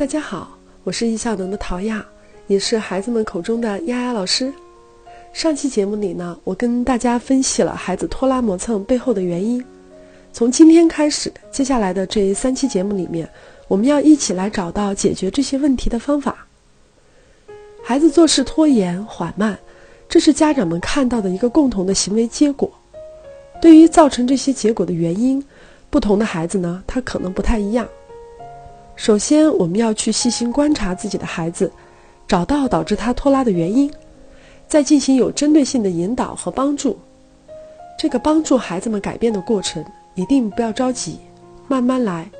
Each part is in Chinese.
大家好，我是易效能的陶亚，也是孩子们口中的丫丫老师。上期节目里呢，我跟大家分析了孩子拖拉磨蹭背后的原因。从今天开始，接下来的这三期节目里面，我们要一起来找到解决这些问题的方法。孩子做事拖延缓慢，这是家长们看到的一个共同的行为结果。对于造成这些结果的原因，不同的孩子呢，他可能不太一样。首先，我们要去细心观察自己的孩子，找到导致他拖拉的原因，再进行有针对性的引导和帮助。这个帮助孩子们改变的过程，一定不要着急，慢慢来，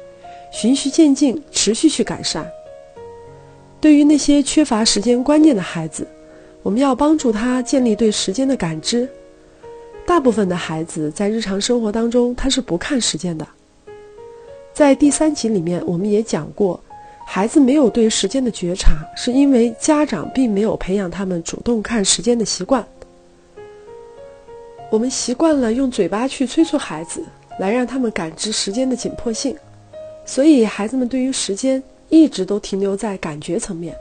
循序渐进，持续去改善。对于那些缺乏时间观念的孩子，我们要帮助他建立对时间的感知。大部分的孩子在日常生活当中，他是不看时间的。在第三集里面，我们也讲过，孩子没有对时间的觉察，是因为家长并没有培养他们主动看时间的习惯。我们习惯了用嘴巴去催促孩子，来让他们感知时间的紧迫性，所以孩子们对于时间一直都停留在感觉层面。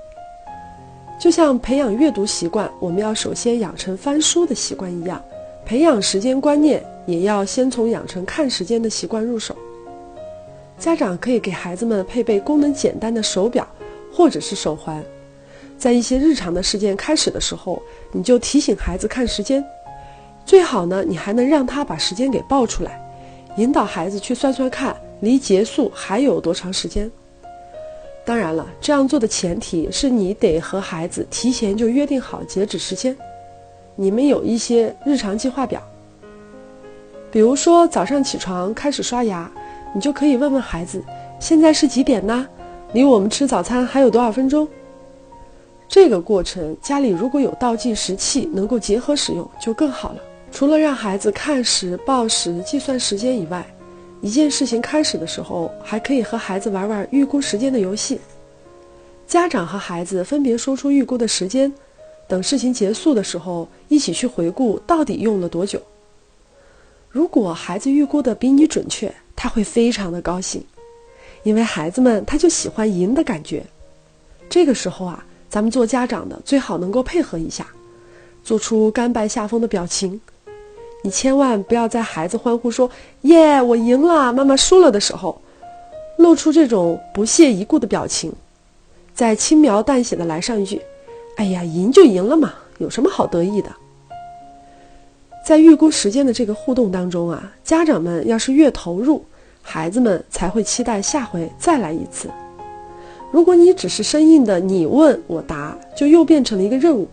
就像培养阅读习惯，我们要首先养成翻书的习惯一样，培养时间观念也要先从养成看时间的习惯入手。家长可以给孩子们配备功能简单的手表，或者是手环，在一些日常的事件开始的时候，你就提醒孩子看时间。最好呢，你还能让他把时间给报出来，引导孩子去算算看，离结束还有多长时间。当然了，这样做的前提是你得和孩子提前就约定好截止时间，你们有一些日常计划表。比如说早上起床开始刷牙。你就可以问问孩子，现在是几点呢？离我们吃早餐还有多少分钟？这个过程家里如果有倒计时器，能够结合使用就更好了。除了让孩子看时、报时、计算时间以外，一件事情开始的时候，还可以和孩子玩玩预估时间的游戏。家长和孩子分别说出预估的时间，等事情结束的时候，一起去回顾到底用了多久。如果孩子预估的比你准确，他会非常的高兴，因为孩子们他就喜欢赢的感觉。这个时候啊，咱们做家长的最好能够配合一下，做出甘拜下风的表情。你千万不要在孩子欢呼说“耶，我赢了，妈妈输了”的时候，露出这种不屑一顾的表情，再轻描淡写的来上一句：“哎呀，赢就赢了嘛，有什么好得意的？”在预估时间的这个互动当中啊，家长们要是越投入，孩子们才会期待下回再来一次。如果你只是生硬的你问我答，就又变成了一个任务，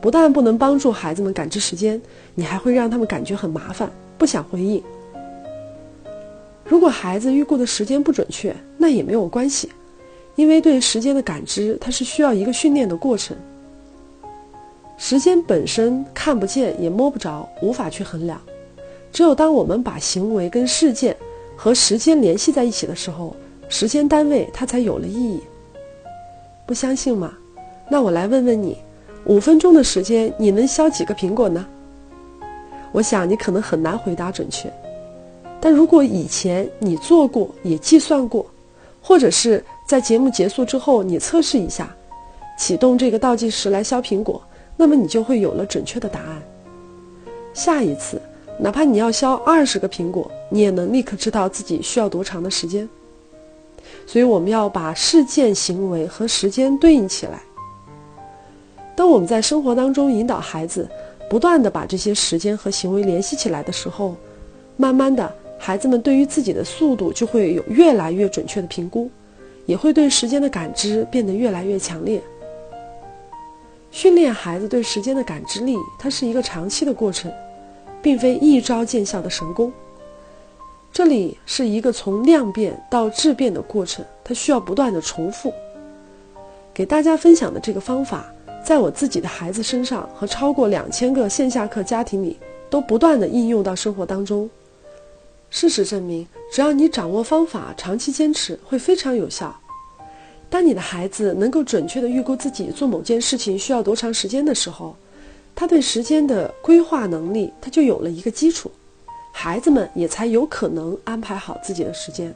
不但不能帮助孩子们感知时间，你还会让他们感觉很麻烦，不想回应。如果孩子预估的时间不准确，那也没有关系，因为对时间的感知，它是需要一个训练的过程。时间本身看不见也摸不着，无法去衡量。只有当我们把行为跟事件和时间联系在一起的时候，时间单位它才有了意义。不相信吗？那我来问问你：五分钟的时间，你能削几个苹果呢？我想你可能很难回答准确。但如果以前你做过，也计算过，或者是在节目结束之后你测试一下，启动这个倒计时来削苹果。那么你就会有了准确的答案。下一次，哪怕你要削二十个苹果，你也能立刻知道自己需要多长的时间。所以，我们要把事件、行为和时间对应起来。当我们在生活当中引导孩子不断的把这些时间和行为联系起来的时候，慢慢的，孩子们对于自己的速度就会有越来越准确的评估，也会对时间的感知变得越来越强烈。训练孩子对时间的感知力，它是一个长期的过程，并非一招见效的神功。这里是一个从量变到质变的过程，它需要不断的重复。给大家分享的这个方法，在我自己的孩子身上和超过两千个线下课家庭里，都不断的应用到生活当中。事实证明，只要你掌握方法，长期坚持，会非常有效。当你的孩子能够准确地预估自己做某件事情需要多长时间的时候，他对时间的规划能力他就有了一个基础，孩子们也才有可能安排好自己的时间。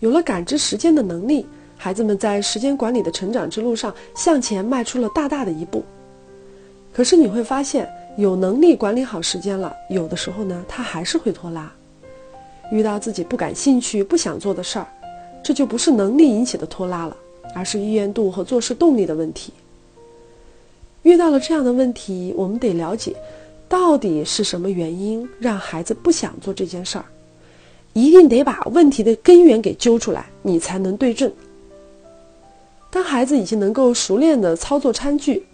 有了感知时间的能力，孩子们在时间管理的成长之路上向前迈出了大大的一步。可是你会发现，有能力管理好时间了，有的时候呢，他还是会拖拉。遇到自己不感兴趣、不想做的事儿，这就不是能力引起的拖拉了，而是意愿度和做事动力的问题。遇到了这样的问题，我们得了解，到底是什么原因让孩子不想做这件事儿，一定得把问题的根源给揪出来，你才能对症。当孩子已经能够熟练的操作餐具，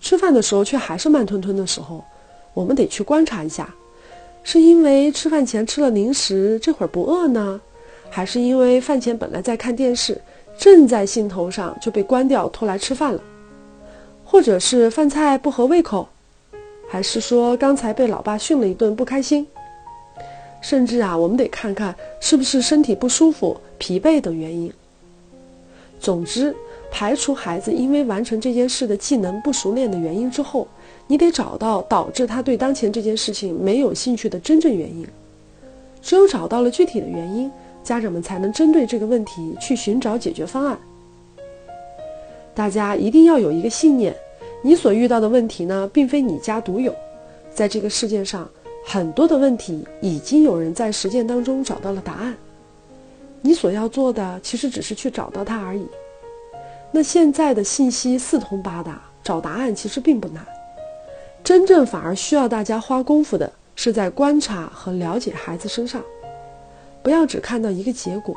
吃饭的时候却还是慢吞吞的时候，我们得去观察一下，是因为吃饭前吃了零食，这会儿不饿呢，还是因为饭前本来在看电视，正在兴头上就被关掉拖来吃饭了，或者是饭菜不合胃口，还是说刚才被老爸训了一顿不开心，甚至啊，我们得看看是不是身体不舒服、疲惫等原因。总之。排除孩子因为完成这件事的技能不熟练的原因之后，你得找到导致他对当前这件事情没有兴趣的真正原因。只有找到了具体的原因，家长们才能针对这个问题去寻找解决方案。大家一定要有一个信念：你所遇到的问题呢，并非你家独有，在这个世界上，很多的问题已经有人在实践当中找到了答案。你所要做的，其实只是去找到它而已。那现在的信息四通八达，找答案其实并不难，真正反而需要大家花功夫的是在观察和了解孩子身上，不要只看到一个结果，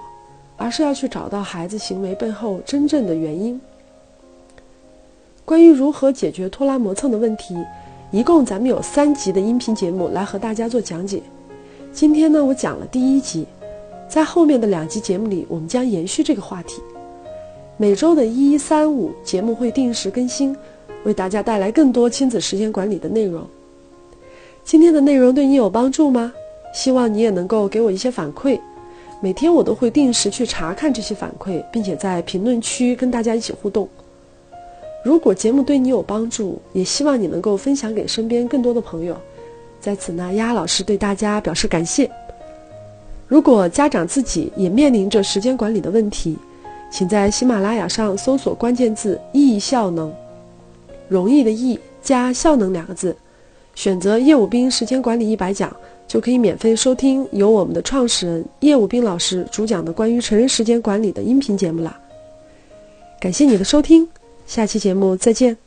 而是要去找到孩子行为背后真正的原因。关于如何解决拖拉磨蹭的问题，一共咱们有三集的音频节目来和大家做讲解。今天呢，我讲了第一集，在后面的两集节目里，我们将延续这个话题。每周的一、三、五节目会定时更新，为大家带来更多亲子时间管理的内容。今天的内容对你有帮助吗？希望你也能够给我一些反馈。每天我都会定时去查看这些反馈，并且在评论区跟大家一起互动。如果节目对你有帮助，也希望你能够分享给身边更多的朋友。在此呢，丫丫老师对大家表示感谢。如果家长自己也面临着时间管理的问题，请在喜马拉雅上搜索关键字“易效能”，容易的易加效能两个字，选择业务兵时间管理一百讲，就可以免费收听由我们的创始人叶武斌老师主讲的关于成人时间管理的音频节目了。感谢你的收听，下期节目再见。